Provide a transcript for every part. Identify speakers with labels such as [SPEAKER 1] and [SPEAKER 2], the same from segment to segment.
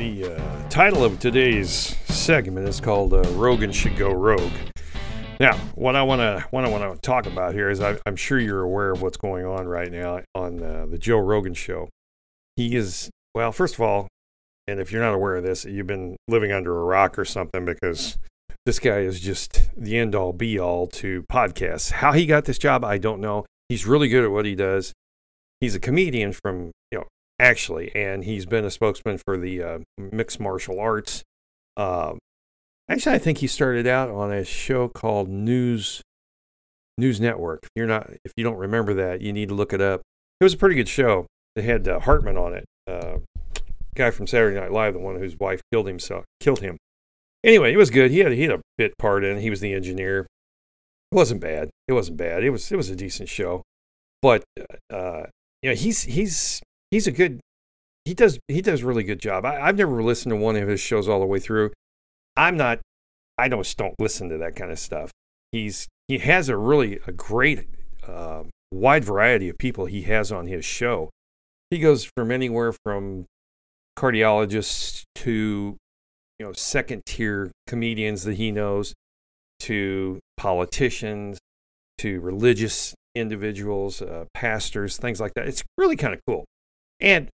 [SPEAKER 1] the uh, title of today's segment is called uh, "Rogan Should Go Rogue." Now, what I want to what I want to talk about here is I, am sure you're aware of what's going on right now on uh, the Joe Rogan show. He is well, first of all, and if you're not aware of this, you've been living under a rock or something because this guy is just the end all be all to podcasts. How he got this job, I don't know. He's really good at what he does. He's a comedian from you know actually, and he's been a spokesman for the uh, mixed martial arts. Um, actually, I think he started out on a show called News News Network. If you're not, if you don't remember that, you need to look it up. It was a pretty good show. It had uh, Hartman on it, uh, guy from Saturday Night Live, the one whose wife killed himself, killed him. Anyway, it was good. He had he had a bit part in. It. He was the engineer. It wasn't bad. It wasn't bad. It was it was a decent show, but uh, you know he's he's he's a good he does he does really good job. I, have never listened to one of his shows all the way through. I'm not I don't don't listen to that kind of stuff. He's he has a really a great uh, wide variety of people he has on his show. He goes from anywhere from cardiologists to you know second tier comedians that he knows to politicians to religious individuals, uh, pastors, things like that. It's really kind of cool. And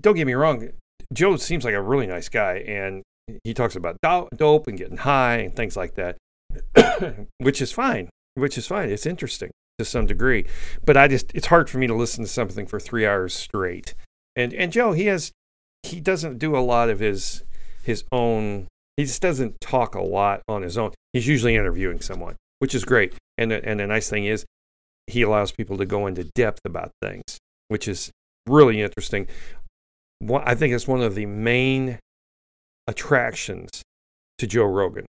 [SPEAKER 1] don't get me wrong, Joe seems like a really nice guy, and he talks about dope and getting high and things like that, which is fine. Which is fine. It's interesting to some degree, but I just it's hard for me to listen to something for three hours straight. And and Joe, he has he doesn't do a lot of his his own. He just doesn't talk a lot on his own. He's usually interviewing someone, which is great. And and the nice thing is, he allows people to go into depth about things, which is really interesting. I think it's one of the main attractions to Joe Rogan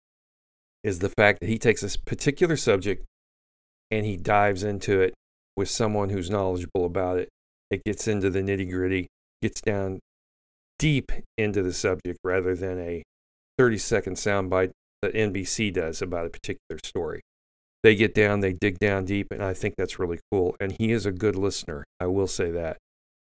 [SPEAKER 1] is the fact that he takes this particular subject and he dives into it with someone who's knowledgeable about it. It gets into the nitty gritty, gets down deep into the subject rather than a 30 second soundbite that NBC does about a particular story. They get down, they dig down deep, and I think that's really cool. And he is a good listener. I will say that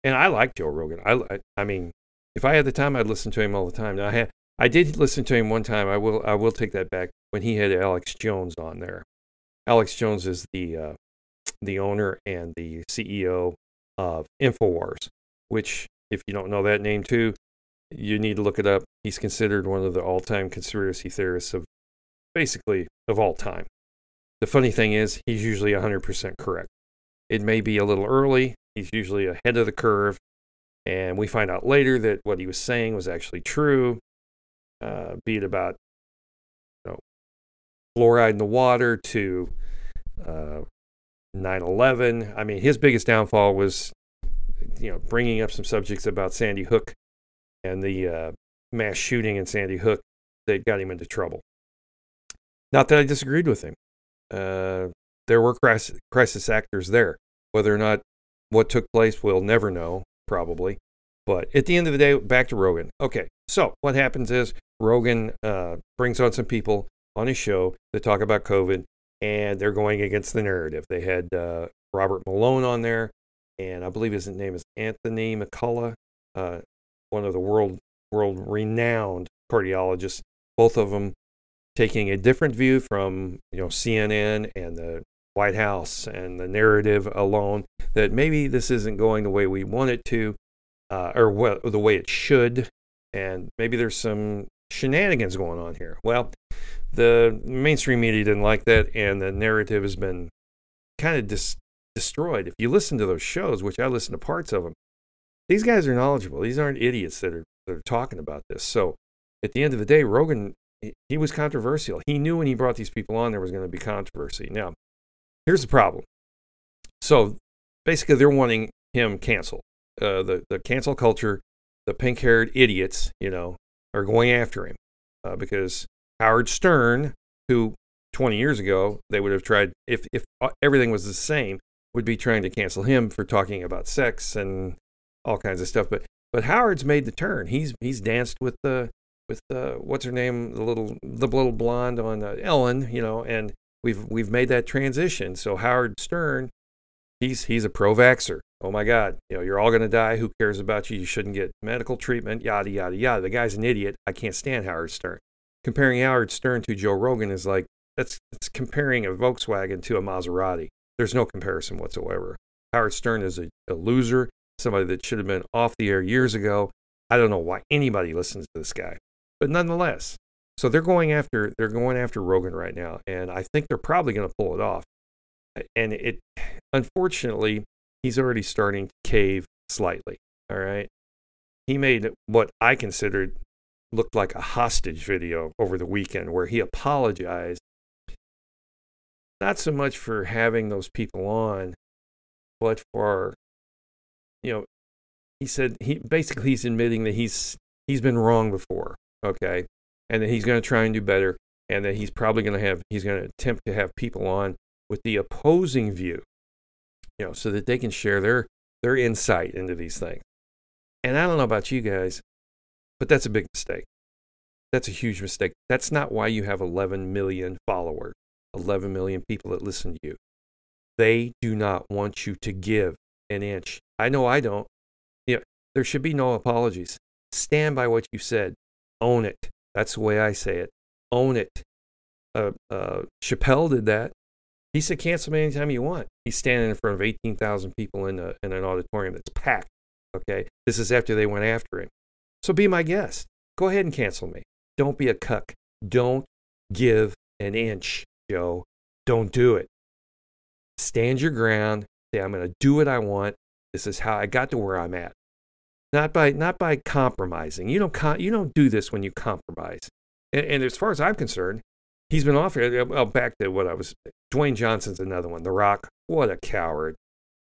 [SPEAKER 1] and I like Joe Rogan. I, I mean, if I had the time, I'd listen to him all the time. Now, I had, I did listen to him one time. I will, I will take that back when he had Alex Jones on there. Alex Jones is the, uh, the owner and the CEO of Infowars, which, if you don't know that name too, you need to look it up. He's considered one of the all-time conspiracy theorists of basically of all time. The funny thing is, he's usually 100% correct. It may be a little early, He's usually ahead of the curve. And we find out later that what he was saying was actually true, uh, be it about you know, fluoride in the water to uh, 9 11. I mean, his biggest downfall was you know, bringing up some subjects about Sandy Hook and the uh, mass shooting in Sandy Hook that got him into trouble. Not that I disagreed with him. Uh, there were crisis, actors there. Whether or not what took place, we'll never know, probably. But at the end of the day, back to Rogan. Okay, so what happens is Rogan uh, brings on some people on his show to talk about COVID, and they're going against the narrative. They had uh, Robert Malone on there, and I believe his name is Anthony McCullough, uh, one of the world world renowned cardiologists. Both of them taking a different view from you know CNN and the White House and the narrative alone that maybe this isn't going the way we want it to, uh, or the way it should, and maybe there's some shenanigans going on here. Well, the mainstream media didn't like that, and the narrative has been kind of dis- destroyed. If you listen to those shows, which I listen to parts of them, these guys are knowledgeable. These aren't idiots that are that are talking about this. So, at the end of the day, Rogan he was controversial. He knew when he brought these people on there was going to be controversy. Now, Here's the problem. So basically, they're wanting him canceled. Uh, the the cancel culture, the pink haired idiots, you know, are going after him. uh, because Howard Stern, who 20 years ago they would have tried, if if uh, everything was the same, would be trying to cancel him for talking about sex and all kinds of stuff. But but Howard's made the turn. He's he's danced with the with the what's her name, the little the little blonde on uh, Ellen, you know, and we've we've made that transition. So Howard Stern, he's he's a pro-vaxer. Oh my God, you know, you're all going to die. Who cares about you? You shouldn't get medical treatment. Yada yada yada. The guy's an idiot. I can't stand Howard Stern. Comparing Howard Stern to Joe Rogan is like that's that's comparing a Volkswagen to a Maserati. There's no comparison whatsoever. Howard Stern is a, a loser, somebody that should have been off the air years ago. I don't know why anybody listens to this guy, but nonetheless, so they're going after they're going after Rogan right now, and I think they're probably going to pull it off. And it, unfortunately, he's already starting to cave slightly. All right, he made what I considered looked like a hostage video over the weekend, where he apologized not so much for having those people on, but for you know, he said he basically he's admitting that he's he's been wrong before. Okay, and that he's going to try and do better, and that he's probably going to have he's going to attempt to have people on with the opposing view, you know, so that they can share their their insight into these things. And I don't know about you guys, but that's a big mistake. That's a huge mistake. That's not why you have 11 million followers, 11 million people that listen to you. They do not want you to give an inch. I know I don't. You know, there should be no apologies. Stand by what you said. Own it. That's the way I say it. Own it. Uh, uh, Chappelle did that. He said, cancel me anytime you want. He's standing in front of 18,000 people in, a, in an auditorium that's packed. Okay. This is after they went after him. So be my guest. Go ahead and cancel me. Don't be a cuck. Don't give an inch, Joe. Don't do it. Stand your ground. Say, I'm going to do what I want. This is how I got to where I'm at not by not by compromising. You don't com- you don't do this when you compromise. And, and, as far as I'm concerned, he's been off here. Well, back to what I was. Dwayne Johnson's another one. The Rock, what a coward.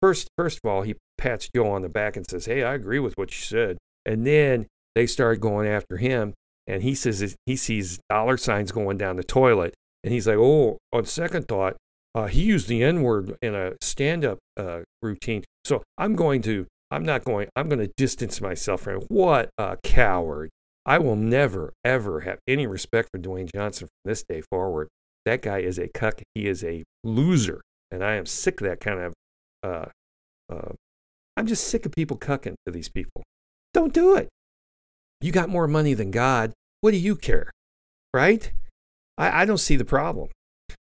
[SPEAKER 1] First, first of all, he pats Joe on the back and says, "Hey, I agree with what you said." And then they start going after him, and he says he sees dollar signs going down the toilet, and he's like, "Oh, on second thought, uh, he used the N word in a stand-up uh, routine, so I'm going to I'm not going, I'm going to distance myself from him. What a coward. I will never, ever have any respect for Dwayne Johnson from this day forward. That guy is a cuck. He is a loser. And I am sick of that kind of, uh, uh, I'm just sick of people cucking to these people. Don't do it. You got more money than God. What do you care? Right? I, I don't see the problem.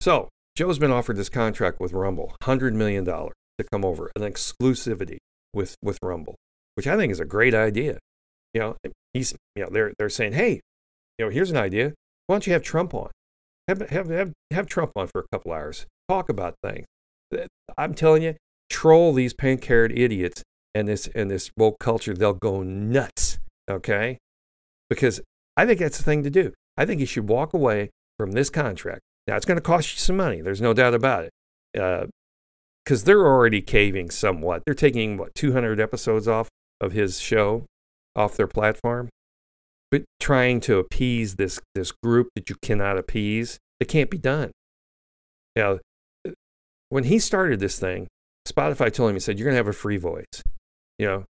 [SPEAKER 1] So, Joe's been offered this contract with Rumble, $100 million to come over, an exclusivity with with Rumble, which I think is a great idea. You know, he's you know they're they're saying, hey, you know, here's an idea. Why don't you have Trump on? Have have have, have Trump on for a couple hours. Talk about things. I'm telling you, troll these pink haired idiots and this and this woke culture. They'll go nuts. Okay, because I think that's the thing to do. I think you should walk away from this contract. Now it's going to cost you some money. There's no doubt about it. Uh, because they're already caving somewhat. They're taking what 200 episodes off of his show off their platform, but trying to appease this this group that you cannot appease. It can't be done. Now, uh, when he started this thing, Spotify told him he said you're going to have a free voice. You know,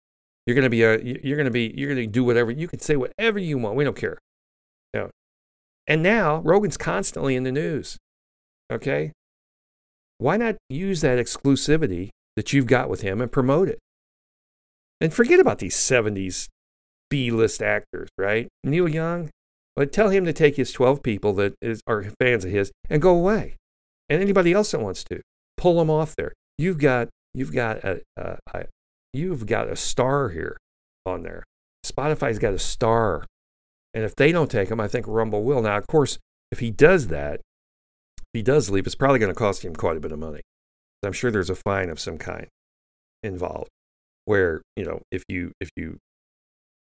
[SPEAKER 1] you're going to be a you're to be you're to do whatever you can say whatever you want. We don't care. You know, and now Rogan's constantly in the news. Okay, why not use that exclusivity that you've got with him and promote it? And forget about these 70s B list actors, right? Neil Young, but tell him to take his 12 people that is, are fans of his and go away. And anybody else that wants to, pull them off there. You've got, you've got a, a, a you've got a star here on there. Spotify's got a star. And if they don't take him, I think Rumble will. Now, of course, if he does that, he does leave, it's probably going to cost him quite a bit of money. I'm sure there's a fine of some kind involved where, you know, if you, if you,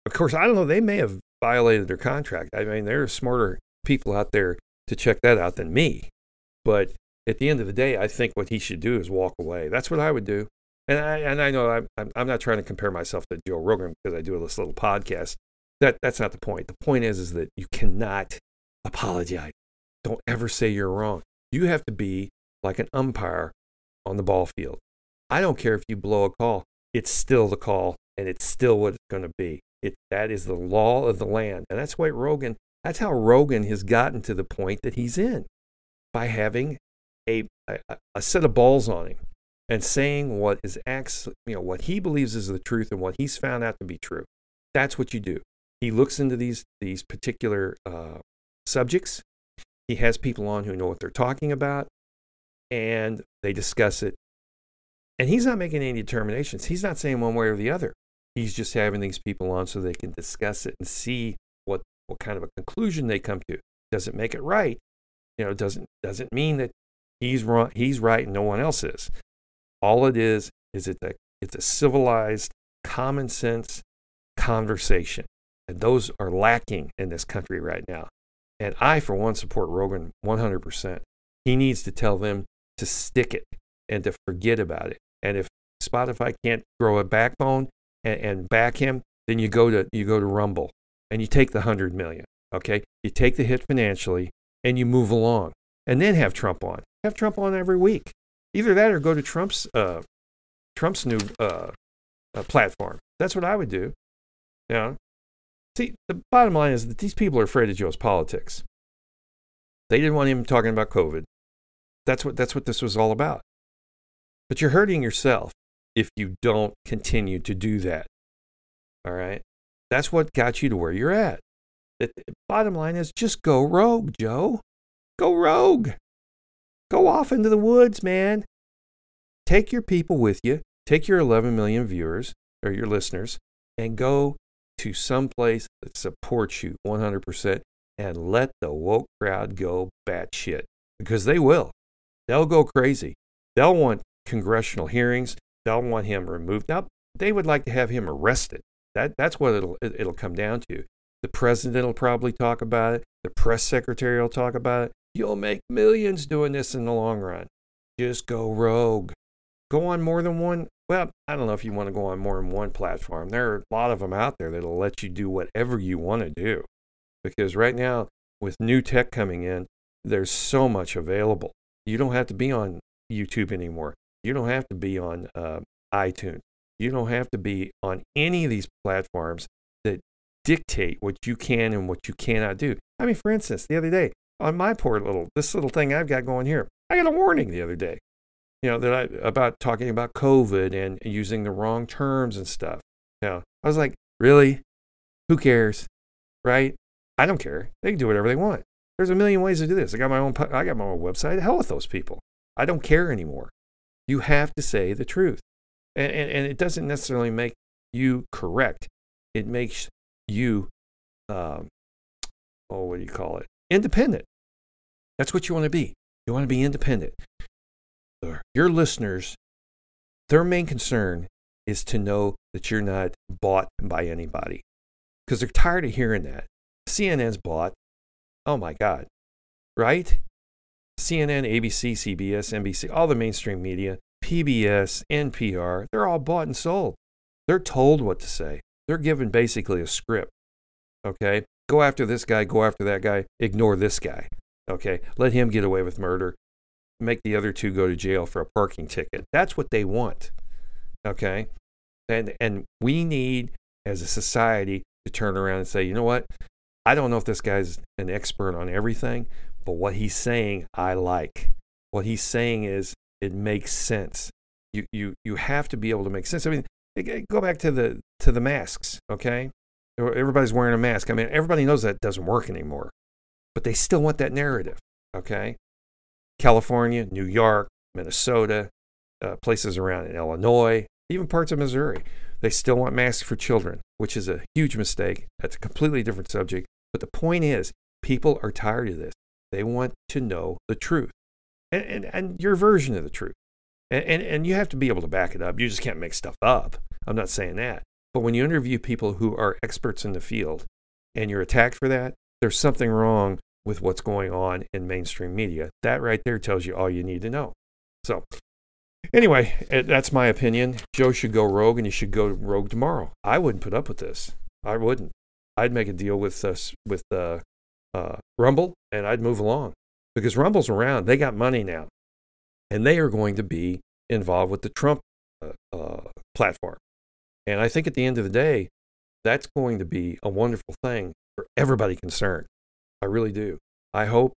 [SPEAKER 1] of course, I don't know, they may have violated their contract. I mean, there are smarter people out there to check that out than me. But at the end of the day, I think what he should do is walk away. That's what I would do. And I, and I know I'm, I'm not trying to compare myself to Joe Rogan because I do this little podcast. That, that's not the point. The point is, is that you cannot apologize. Don't ever say you're wrong. You have to be like an umpire on the ball field. I don't care if you blow a call, it's still the call and it's still what it's going to be. It, that is the law of the land. And that's why Rogan, that's how Rogan has gotten to the point that he's in by having a, a, a set of balls on him and saying what is acts, you know, what he believes is the truth and what he's found out to be true. That's what you do. He looks into these these particular uh, subjects. He has people on who know what they're talking about, and they discuss it. And he's not making any determinations. He's not saying one way or the other. He's just having these people on so they can discuss it and see what what kind of a conclusion they come to. Doesn't make it right, you know. Doesn't doesn't mean that he's wrong. He's right and no one else is. All it is is it's a it's a civilized, common sense conversation, and those are lacking in this country right now. And I, for one, support Rogan 100%. He needs to tell them to stick it and to forget about it. And if Spotify can't grow a backbone and, and back him, then you go to you go to Rumble and you take the hundred million. Okay, you take the hit financially and you move along, and then have Trump on. Have Trump on every week. Either that or go to Trump's uh, Trump's new uh, uh, platform. That's what I would do. Know, see, the bottom line is that these people are afraid of Joe's politics. They didn't want him talking about COVID. That's what that's what this was all about. But you're hurting yourself if you don't continue to do that. All right? That's what got you to where you're at. The bottom line is just go rogue, Joe. Go rogue. Go off into the woods, man. Take your people with you. Take your 11 million viewers or your listeners and go to some place that supports you 100% and let the woke crowd go batshit because they will. They'll go crazy. They'll want congressional hearings. They'll want him removed. Now, they would like to have him arrested. That, that's what it'll, it'll come down to. The president will probably talk about it. The press secretary will talk about it. You'll make millions doing this in the long run. Just go rogue. Go on more than one. Well, I don't know if you want to go on more than one platform. There are a lot of them out there that'll let you do whatever you want to do. Because right now, with new tech coming in, there's so much available. You don't have to be on YouTube anymore. You don't have to be on uh, iTunes. You don't have to be on any of these platforms that dictate what you can and what you cannot do. I mean, for instance, the other day on my poor little this little thing I've got going here, I got a warning the other day. You know that I about talking about COVID and using the wrong terms and stuff. You know, I was like, really? Who cares, right? I don't care. They can do whatever they want. There's a million ways to do this. I got my own. I got my own website. Hell with those people. I don't care anymore. You have to say the truth. And, and, and it doesn't necessarily make you correct, it makes you, um, oh, what do you call it? Independent. That's what you want to be. You want to be independent. Your listeners, their main concern is to know that you're not bought by anybody because they're tired of hearing that. CNN's bought. Oh my God. Right? CNN, ABC, CBS, NBC, all the mainstream media, PBS, NPR, they're all bought and sold. They're told what to say. They're given basically a script. Okay? Go after this guy, go after that guy, ignore this guy. Okay? Let him get away with murder. Make the other two go to jail for a parking ticket. That's what they want. Okay? And and we need as a society to turn around and say, "You know what? I don't know if this guy's an expert on everything, but what he's saying, I like. What he's saying is it makes sense. You you you have to be able to make sense. I mean, eh, eh, go back to the to the masks, okay? Everybody's wearing a mask. I mean, everybody knows that doesn't work anymore, but they still want that narrative, okay? California, New York, Minnesota, uh, places around in Illinois, even parts of Missouri, they still want masks for children, which is a huge mistake. That's a completely different subject. But the point is, people are tired of this. They want to know the truth and, and, and your version of the truth. And, and, and you have to be able to back it up. You just can't make stuff up. I'm not saying that. But when you interview people who are experts in the field and you're attacked for that, there's something wrong with what's going on in mainstream media. That right there tells you all you need to know. So, anyway, eh, that's my opinion. Joe should go rogue and he should go rogue tomorrow. I wouldn't put up with this. I wouldn't. I'd make a deal with us with uh, uh, Rumble and I'd move along because Rumble's around. They got money now, and they are going to be involved with the Trump uh, uh, platform. And I think at the end of the day, that's going to be a wonderful thing for everybody concerned. I really do. I hope.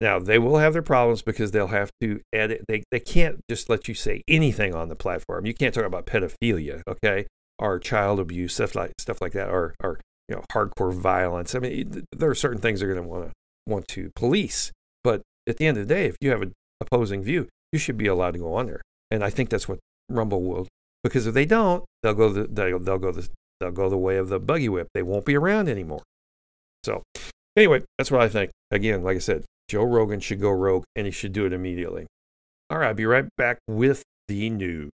[SPEAKER 1] Now they will have their problems because they'll have to edit. They they can't just let you say anything on the platform. You can't talk about pedophilia, okay, or child abuse stuff like stuff like that, or or you know hardcore violence. I mean, there are certain things they're going to want to want to police. But at the end of the day, if you have an opposing view, you should be allowed to go on there. And I think that's what Rumble will, because if they don't, they'll go the they'll, they'll go the they'll go the way of the buggy whip. They won't be around anymore. So, anyway, that's what I think. Again, like I said, Joe Rogan should go rogue, and he should do it immediately. All right, I'll be right back with the news.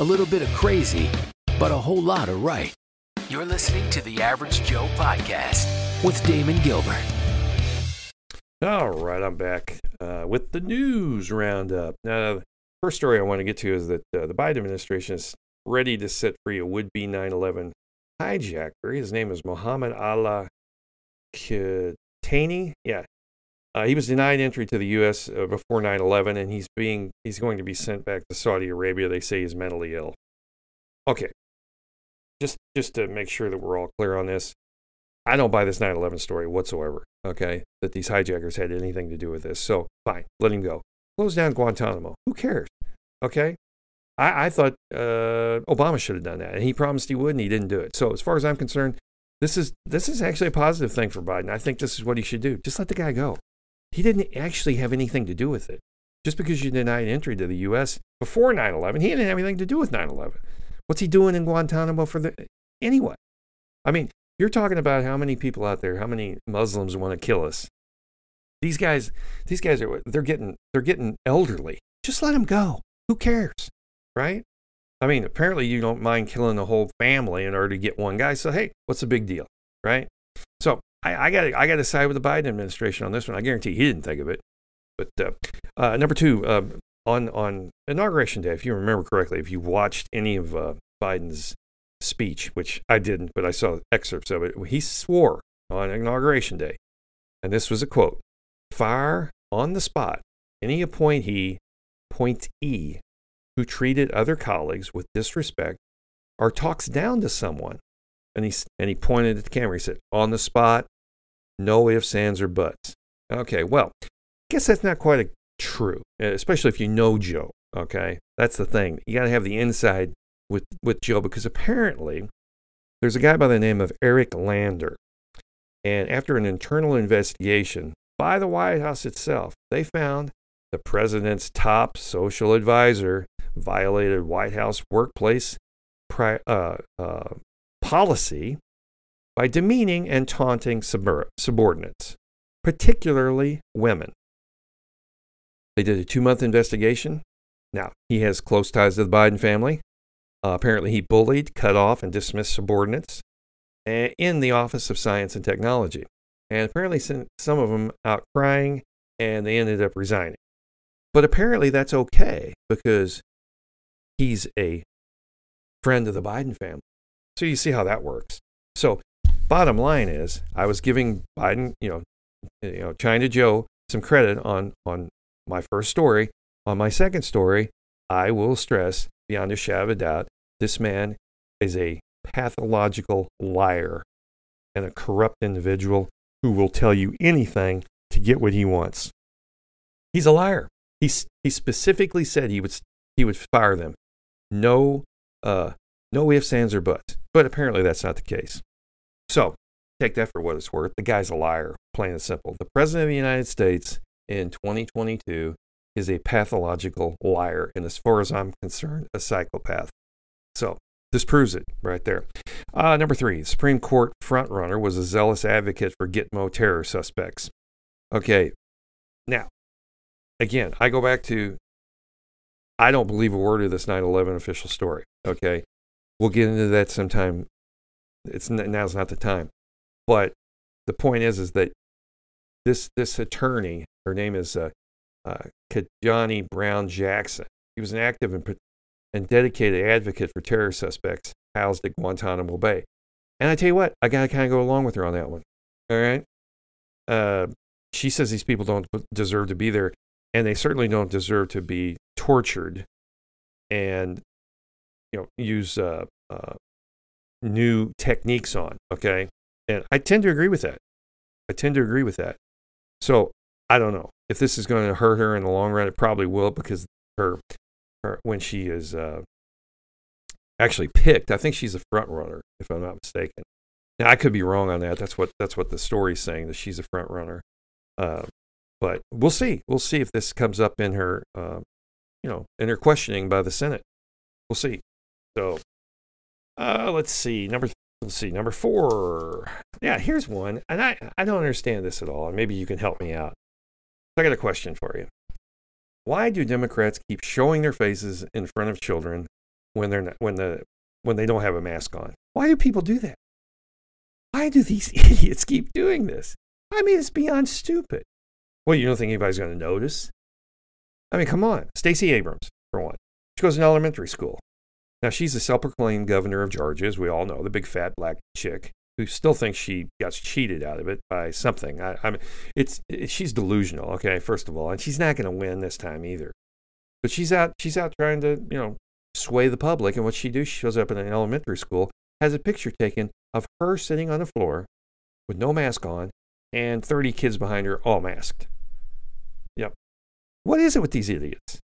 [SPEAKER 2] A little bit of crazy, but a whole lot of right. You're listening to the Average Joe podcast with Damon Gilbert.
[SPEAKER 1] All right, I'm back uh, with the news roundup. Now, the first story I want to get to is that uh, the Biden administration is ready to set free a would-be 9/11 hijacker. His name is Mohammed Allah Kitani. Yeah, uh, he was denied entry to the U.S. Uh, before 9/11, and he's being he's going to be sent back to Saudi Arabia. They say he's mentally ill. Okay, just just to make sure that we're all clear on this, I don't buy this 9/11 story whatsoever. Okay, that these hijackers had anything to do with this. So fine, let him go. Close down Guantanamo. Who cares? Okay, I, I thought uh, Obama should have done that, and he promised he would, and he didn't do it. So as far as I'm concerned, this is this is actually a positive thing for Biden. I think this is what he should do. Just let the guy go. He didn't actually have anything to do with it. Just because you denied entry to the U.S. before 9/11, he didn't have anything to do with 9/11. What's he doing in Guantanamo for the anyway? I mean, you're talking about how many people out there, how many Muslims want to kill us. These guys, these guys are they're getting they're getting elderly. Just let them go. Who cares, right? I mean, apparently you don't mind killing the whole family in order to get one guy. So hey, what's the big deal, right? So I got I got to side with the Biden administration on this one. I guarantee he didn't think of it. But uh, uh, number two, uh, on on inauguration day, if you remember correctly, if you watched any of uh, Biden's speech, which I didn't, but I saw excerpts of it, he swore on inauguration day, and this was a quote: "Fire on the spot any appointee, appointee who treated other colleagues with disrespect or talks down to someone." And he and he pointed at the camera. He said, "On the spot, no ifs, ands, or buts." Okay, well, I guess that's not quite a true, eh, especially if you know Joe. Okay, that's the thing. You got to have the inside with with Joe because apparently there's a guy by the name of Eric Lander, and after an internal investigation by the White House itself, they found the president's top social advisor violated White House workplace pri- uh, uh, policy by demeaning and taunting subordinates, particularly women. They did a two month investigation. Now, he has close ties to the Biden family. Uh, apparently, he bullied, cut off, and dismissed subordinates eh, in the Office of Science and Technology. And apparently, some of them out crying, and they ended up resigning. But apparently, that's okay because he's a friend of the Biden family. So you see how that works. So, bottom line is, I was giving Biden, you know, you know, China Joe some credit on on my first story. On my second story, I will stress beyond a shadow of a doubt, this man is a pathological liar and a corrupt individual who will tell you anything to get what he wants. He's a liar. He, he specifically said he would, he would fire them. No, uh, no ifs, ands, or buts. But apparently that's not the case. So take that for what it's worth. The guy's a liar, plain and simple. The President of the United States in 2022 is a pathological liar, and as far as I'm concerned, a psychopath. So this proves it right there. Uh, number three, Supreme Court frontrunner was a zealous advocate for Gitmo terror suspects. Okay, now, again, I go back to I don't believe a word of this 9 11 official story. Okay, we'll get into that sometime. It's now's not the time. But the point is, is that this this attorney, her name is uh, uh, Ketanji Brown Jackson. He was an active and, and dedicated advocate for terror suspects housed at Guantanamo Bay. And I tell you what, I got to kind of go along with her on that one. All right. Uh, she says these people don't deserve to be there, and they certainly don't deserve to be tortured and you know use uh, uh, new techniques on. Okay, and I tend to agree with that. I tend to agree with that. So I don't know if this is going to hurt her in the long run. It probably will because her, her when she is uh, actually picked, I think she's a front runner, if I'm not mistaken. Now I could be wrong on that. That's what that's what the story's saying that she's a front runner. Uh, but we'll see. We'll see if this comes up in her, uh, you know, in her questioning by the Senate. We'll see. So, uh, let's see. Number let's see. Number four. Yeah, here's one, and I I don't understand this at all, and maybe you can help me out. I got a question for you. Why do Democrats keep showing their faces in front of children when they're not, when the when they don't have a mask on? Why do people do that? Why do these idiots keep doing this? I mean, it's beyond stupid. Well, you don't think anybody's going to notice? I mean, come on. Stacey Abrams, for one. She goes in elementary school. Now, she's the self proclaimed governor of Georgia, as we all know, the big fat black chick who still thinks she got cheated out of it by something. I, I mean, it's, it, she's delusional, okay, first of all, and she's not going to win this time either. But she's out, she's out trying to, you know, sway the public. And what she do, she shows up in an elementary school, has a picture taken of her sitting on the floor with no mask on and 30 kids behind her, all masked. Yep. What is it with these idiots?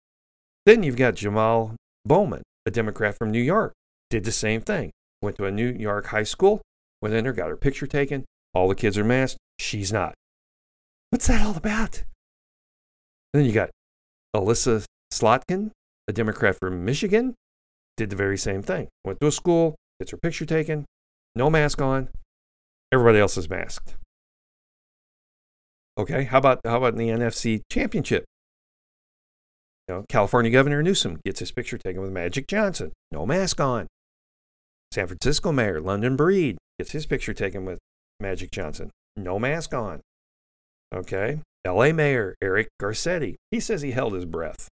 [SPEAKER 1] Then you've got Jamal Bowman, a Democrat from New York, did the same thing. Went to a New York high school, went in there, got her picture taken. All the kids are masked. She's not. What's that all about? then you got Elissa Slotkin, a Democrat from Michigan, did the very same thing. Went to a school, gets her picture taken, no mask on. Everybody else is masked. Okay, how about how about in the NFC Championship? You know, California Governor Newsom gets his picture taken with Magic Johnson, no mask on. San Francisco Mayor London Breed gets his picture taken with Magic Johnson, no mask on. Okay, LA Mayor Eric Garcetti, he says he held his breath.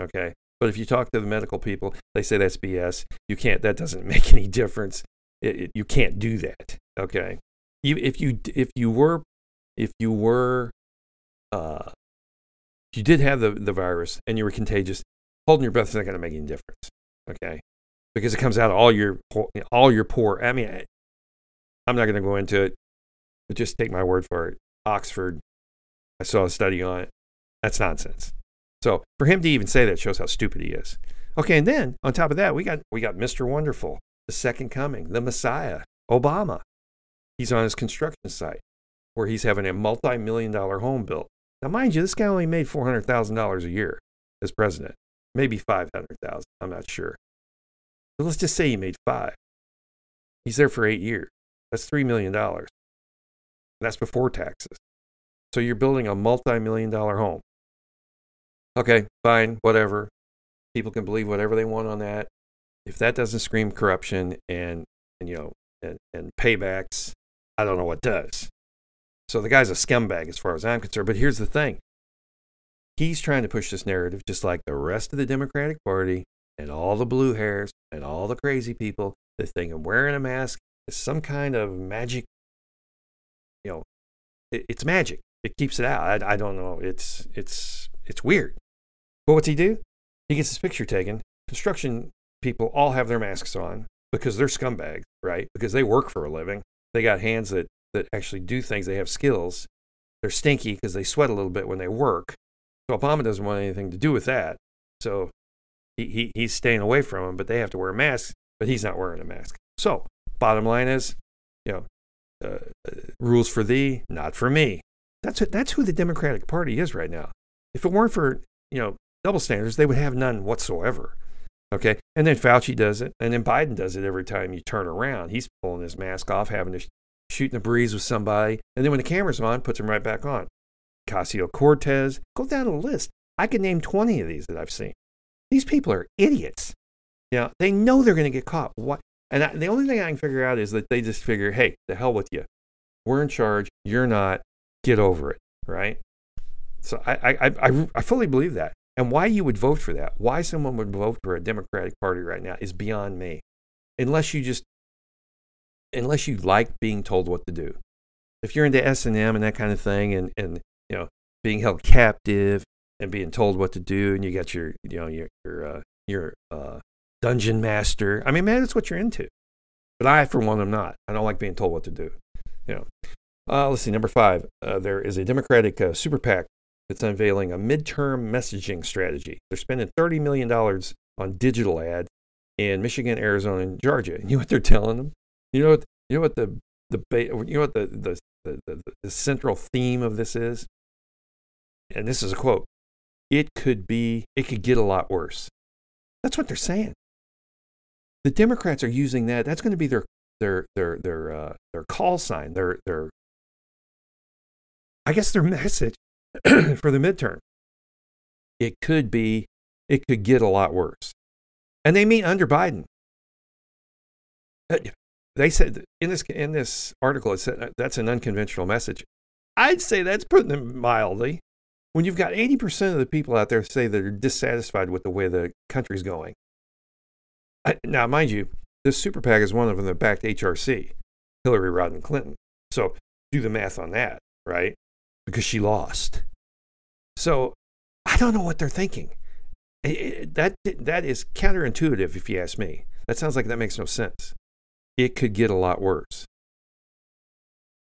[SPEAKER 1] Okay, but if you talk to the medical people, they say that's BS. You can't. That doesn't make any difference. It, it, you can't do that. Okay, you, if you if you were if you were, uh, you did have the, the virus and you were contagious, holding your breath is not going to make any difference. Okay. Because it comes out of all your, all your poor. I mean, I'm not going to go into it, but just take my word for it. Oxford, I saw a study on it. That's nonsense. So for him to even say that shows how stupid he is. Okay, and then on top of that, we got we got Mr. Wonderful, the second coming, the Messiah, Obama. He's on his construction site where he's having a multi million dollar home built. Now, mind you, this guy only made $400,000 a year as president, maybe 500,000. I'm not sure. But let's just say he made five. He's there for eight years. That's $3 million. That's before taxes. So you're building a multi million dollar home. Okay, fine, whatever. People can believe whatever they want on that. If that doesn't scream corruption and, and you know, and, and paybacks, I don't know what does. So the guy's a scumbag as far as I'm concerned. But here's the thing he's trying to push this narrative just like the rest of the Democratic Party and all the blue hairs and all the crazy people that think of wearing a mask is some kind of magic. You know, it, it's magic. It keeps it out. I, I don't know. It's it's it's weird. But what's he do? He gets his picture taken. Construction people all have their masks on because they're scumbags, right? Because they work for a living. They got hands that that actually do things. They have skills. They're stinky because they sweat a little bit when they work. So Obama doesn't want anything to do with that. So he, he he's staying away from them, but they have to wear masks, but he's not wearing a mask. So bottom line is, you know, uh, uh, rules for thee, not for me. That's. That's who the Democratic Party is right now. If it weren't for you know double standards, they would have none whatsoever. Okay, and then Fauci does it, and then Biden does it every time you turn around. He's pulling his mask off, having to shooting the breeze with somebody, and then when the camera's on, puts them right back on. Ocasio Cortez, go down the list. I could name 20 of these that I've seen. These people are idiots. You know, they know they're going to get caught. What? And I, the only thing I can figure out is that they just figure, hey, the hell with you. We're in charge. You're not. Get over it. Right? So I, I, I, I fully believe that. And why you would vote for that, why someone would vote for a Democratic Party right now is beyond me. Unless you just unless you like being told what to do. if you're into S and M and that kind of thing, and and you know being held captive and being told what to do, and you got your you know your your uh, your uh, dungeon master. I mean, man, that's what you're into. But I, for one, am not. I don't like being told what to do. You know. Uh, let's see. Number five. Uh, there is a Democratic uh, super PAC that's unveiling a midterm messaging strategy. They're spending thirty million dollars on digital ads in Michigan, Arizona, and Georgia. You know what they're telling them? You know what? You know what the the you know what the the, the, the, the central theme of this is? And this is a quote. It could be. It could get a lot worse. That's what they're saying. The Democrats are using that. That's going to be their their their their uh, their call sign. Their their I guess their message for the midterm. It could be. It could get a lot worse. And they mean under Biden. They said in this in this article, it said uh, that's an unconventional message. I'd say that's putting it mildly. When you've got 80% of the people out there say they're dissatisfied with the way the country's going. I, now, mind you, this super PAC is one of them that backed HRC, Hillary Rodham Clinton. So do the math on that, right? Because she lost. So I don't know what they're thinking. It, that that is counterintuitive, if you ask me. That sounds like that makes no sense. It could get a lot worse.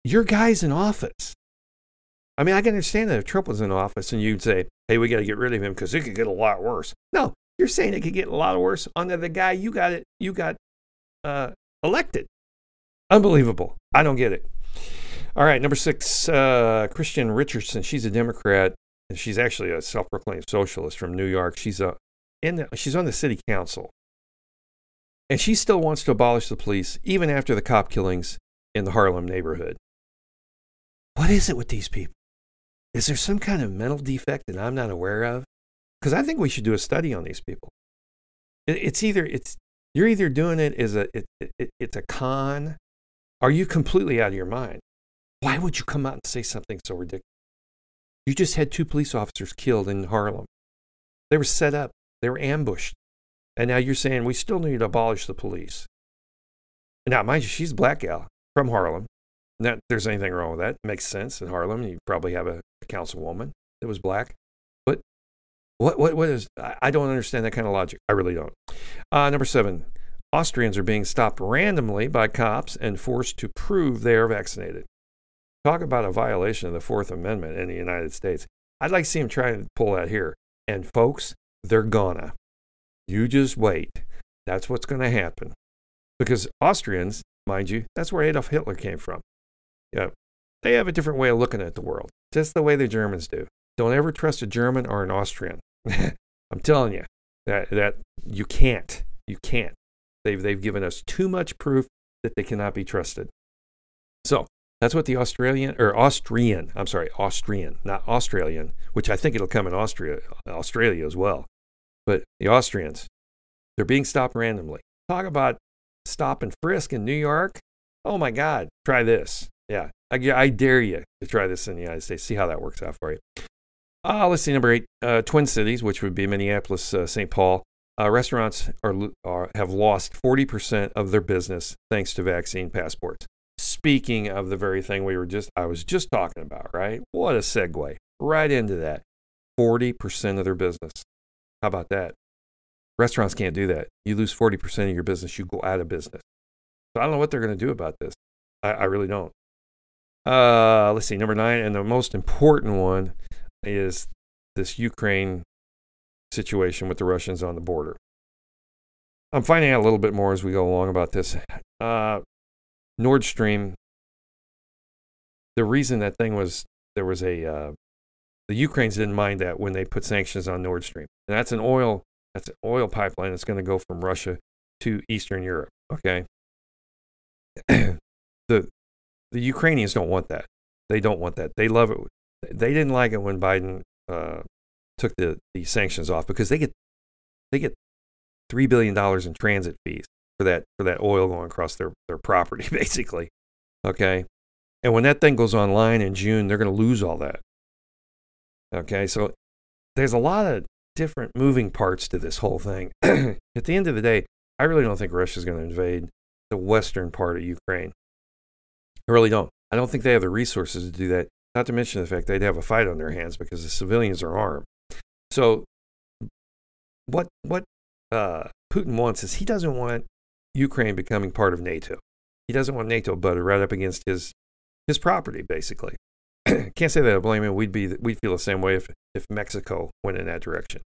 [SPEAKER 1] Your guy's in office. I mean, I can understand that if Trump was in office and you'd say, "Hey, we got to get rid of him because it could get a lot worse." No, you're saying it could get a lot worse under the guy you got it, you got uh, elected. Unbelievable. I don't get it. All right, number six, uh, Kristin Richardson. She's a Democrat and she's actually a self-proclaimed socialist from New York. She's a in the, she's on the city council, and she still wants to abolish the police even after the cop killings in the Harlem neighborhood. What is it with these people? Is there some kind of mental defect that I'm not aware of? Because I think we should do a study on these people. It's either it's you're either doing it as a it, it, it's a con, are you completely out of your mind? Why would you come out and say something so ridiculous? You just had two police officers killed in Harlem. They were set up, they were ambushed. And now you're saying we still need to abolish the police. Now, mind you, she's a black gal from Harlem. Not there's anything wrong with that. It makes sense in Harlem. You probably have a, a councilwoman that was black. But what, what, what is, I don't understand that kind of logic. I really don't. Uh, number seven, Austrians are being stopped randomly by cops and forced to prove they are vaccinated. Talk about a violation of the Fourth Amendment in the United States. I'd like to see him try to pull that here. And folks, they're gonna. You just wait. That's what's going to happen. Because Austrians, mind you, that's where Adolf Hitler came from. Yeah, they have a different way of looking at the world, just the way the Germans do. Don't ever trust a German or an Austrian. I'm telling you that that you can't. You can't. They've they've given us too much proof that they cannot be trusted. So that's what the Australian or Austrian, I'm sorry, Austrian, not Australian, which I think it'll come in Austria, Australia as well. But the Austrians, they're being stopped randomly. Talk about stop and frisk in New York. Oh my God, try this. Yeah, I, I dare you to try this in the United States. See how that works out for you. Uh, let's see, number eight, uh, Twin Cities, which would be Minneapolis, uh, St. Paul. Uh, restaurants are, are, have lost 40% of their business thanks to vaccine passports speaking of the very thing we were just I was just talking about, right? What a segue right into that. 40% of their business. How about that? Restaurants can't do that. You lose 40% of your business, you go out of business. So I don't know what they're going to do about this. I, I really don't. Uh, let's see, number nine, and the most important one is this Ukraine situation with the Russians on the border. I'm finding out a little bit more as we go along about this. Uh, Nord Stream, the reason that thing was there was a uh, the Ukrainians didn't mind that when they put sanctions on Nord Stream, and that's an oil that's an oil pipeline that's going to go from Russia to Eastern Europe. Okay, the the Ukrainians don't want that. They don't want that. They love it. They didn't like it when Biden uh, took the, the sanctions off because they get they get three billion dollars in transit fees for that for that oil going across their, their property, basically. Okay. And when that thing goes online in June, they're going to lose all that. Okay. So there's a lot of different moving parts to this whole thing. At the end of the day, I really don't think Russia's going to invade the western part of Ukraine. I really don't. I don't think they have the resources to do that. Not to mention the fact they'd have a fight on their hands because the civilians are armed. So, what what uh, Putin wants is he doesn't want Ukraine becoming part of NATO. He doesn't want NATO butted right up against his his property, basically. Can't say that I blame him. We'd be we'd feel the same way if if Mexico went in that direction.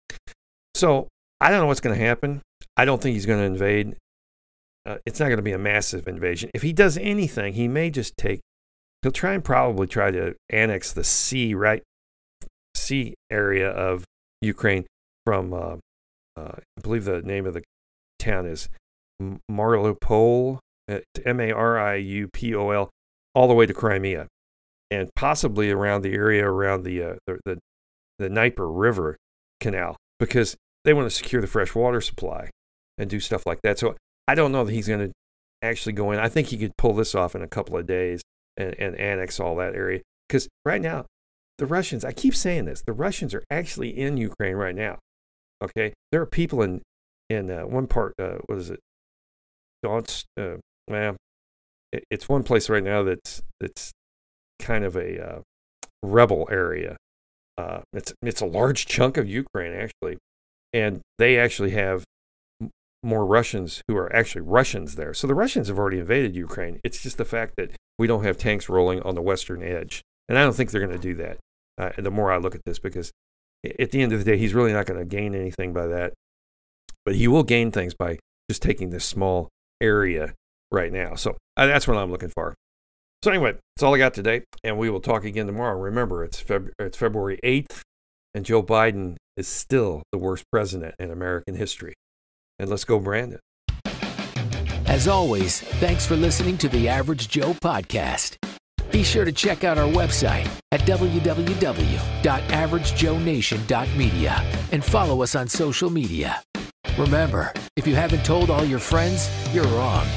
[SPEAKER 1] So I don't know what's going to happen. I don't think he's going to invade. Uh, it's not going to be a massive invasion. If he does anything, he may just take. He'll try and probably try to annex the sea right sea area of Ukraine from. Uh, uh, I believe the name of the town is Mariupol, uh, M A R I U P O L, all the way to Crimea, and possibly around the area around the uh, the, the the Dnieper River canal because they want to secure the fresh water supply and do stuff like that. So I don't know that he's going to actually go in. I think he could pull this off in a couple of days and, and annex all that area because right now the Russians. I keep saying this. The Russians are actually in Ukraine right now. Okay, there are people in in uh, one part. Uh, what is it? Donetsk. Uh, well, it, it's one place right now that's that's kind of a uh, rebel area. Uh, it's it's a large chunk of Ukraine actually, and they actually have more Russians who are actually Russians there. So the Russians have already invaded Ukraine. It's just the fact that we don't have tanks rolling on the western edge, and I don't think they're going to do that. Uh, the more I look at this, because at the end of the day, he's really not going to gain anything by that, but he will gain things by just taking this small area right now. So uh, that's what I'm looking for. So anyway, that's all I got today, and we will talk again tomorrow. Remember, it's Feb- it's February 8th, and Joe Biden is still the worst president in American history. And let's go, Brandon.
[SPEAKER 2] As always, thanks for listening to the Average Joe podcast. Be sure to check out our website at www.averagejoenation.media and follow us on social media. Remember, if you haven't told all your friends, you're wrong.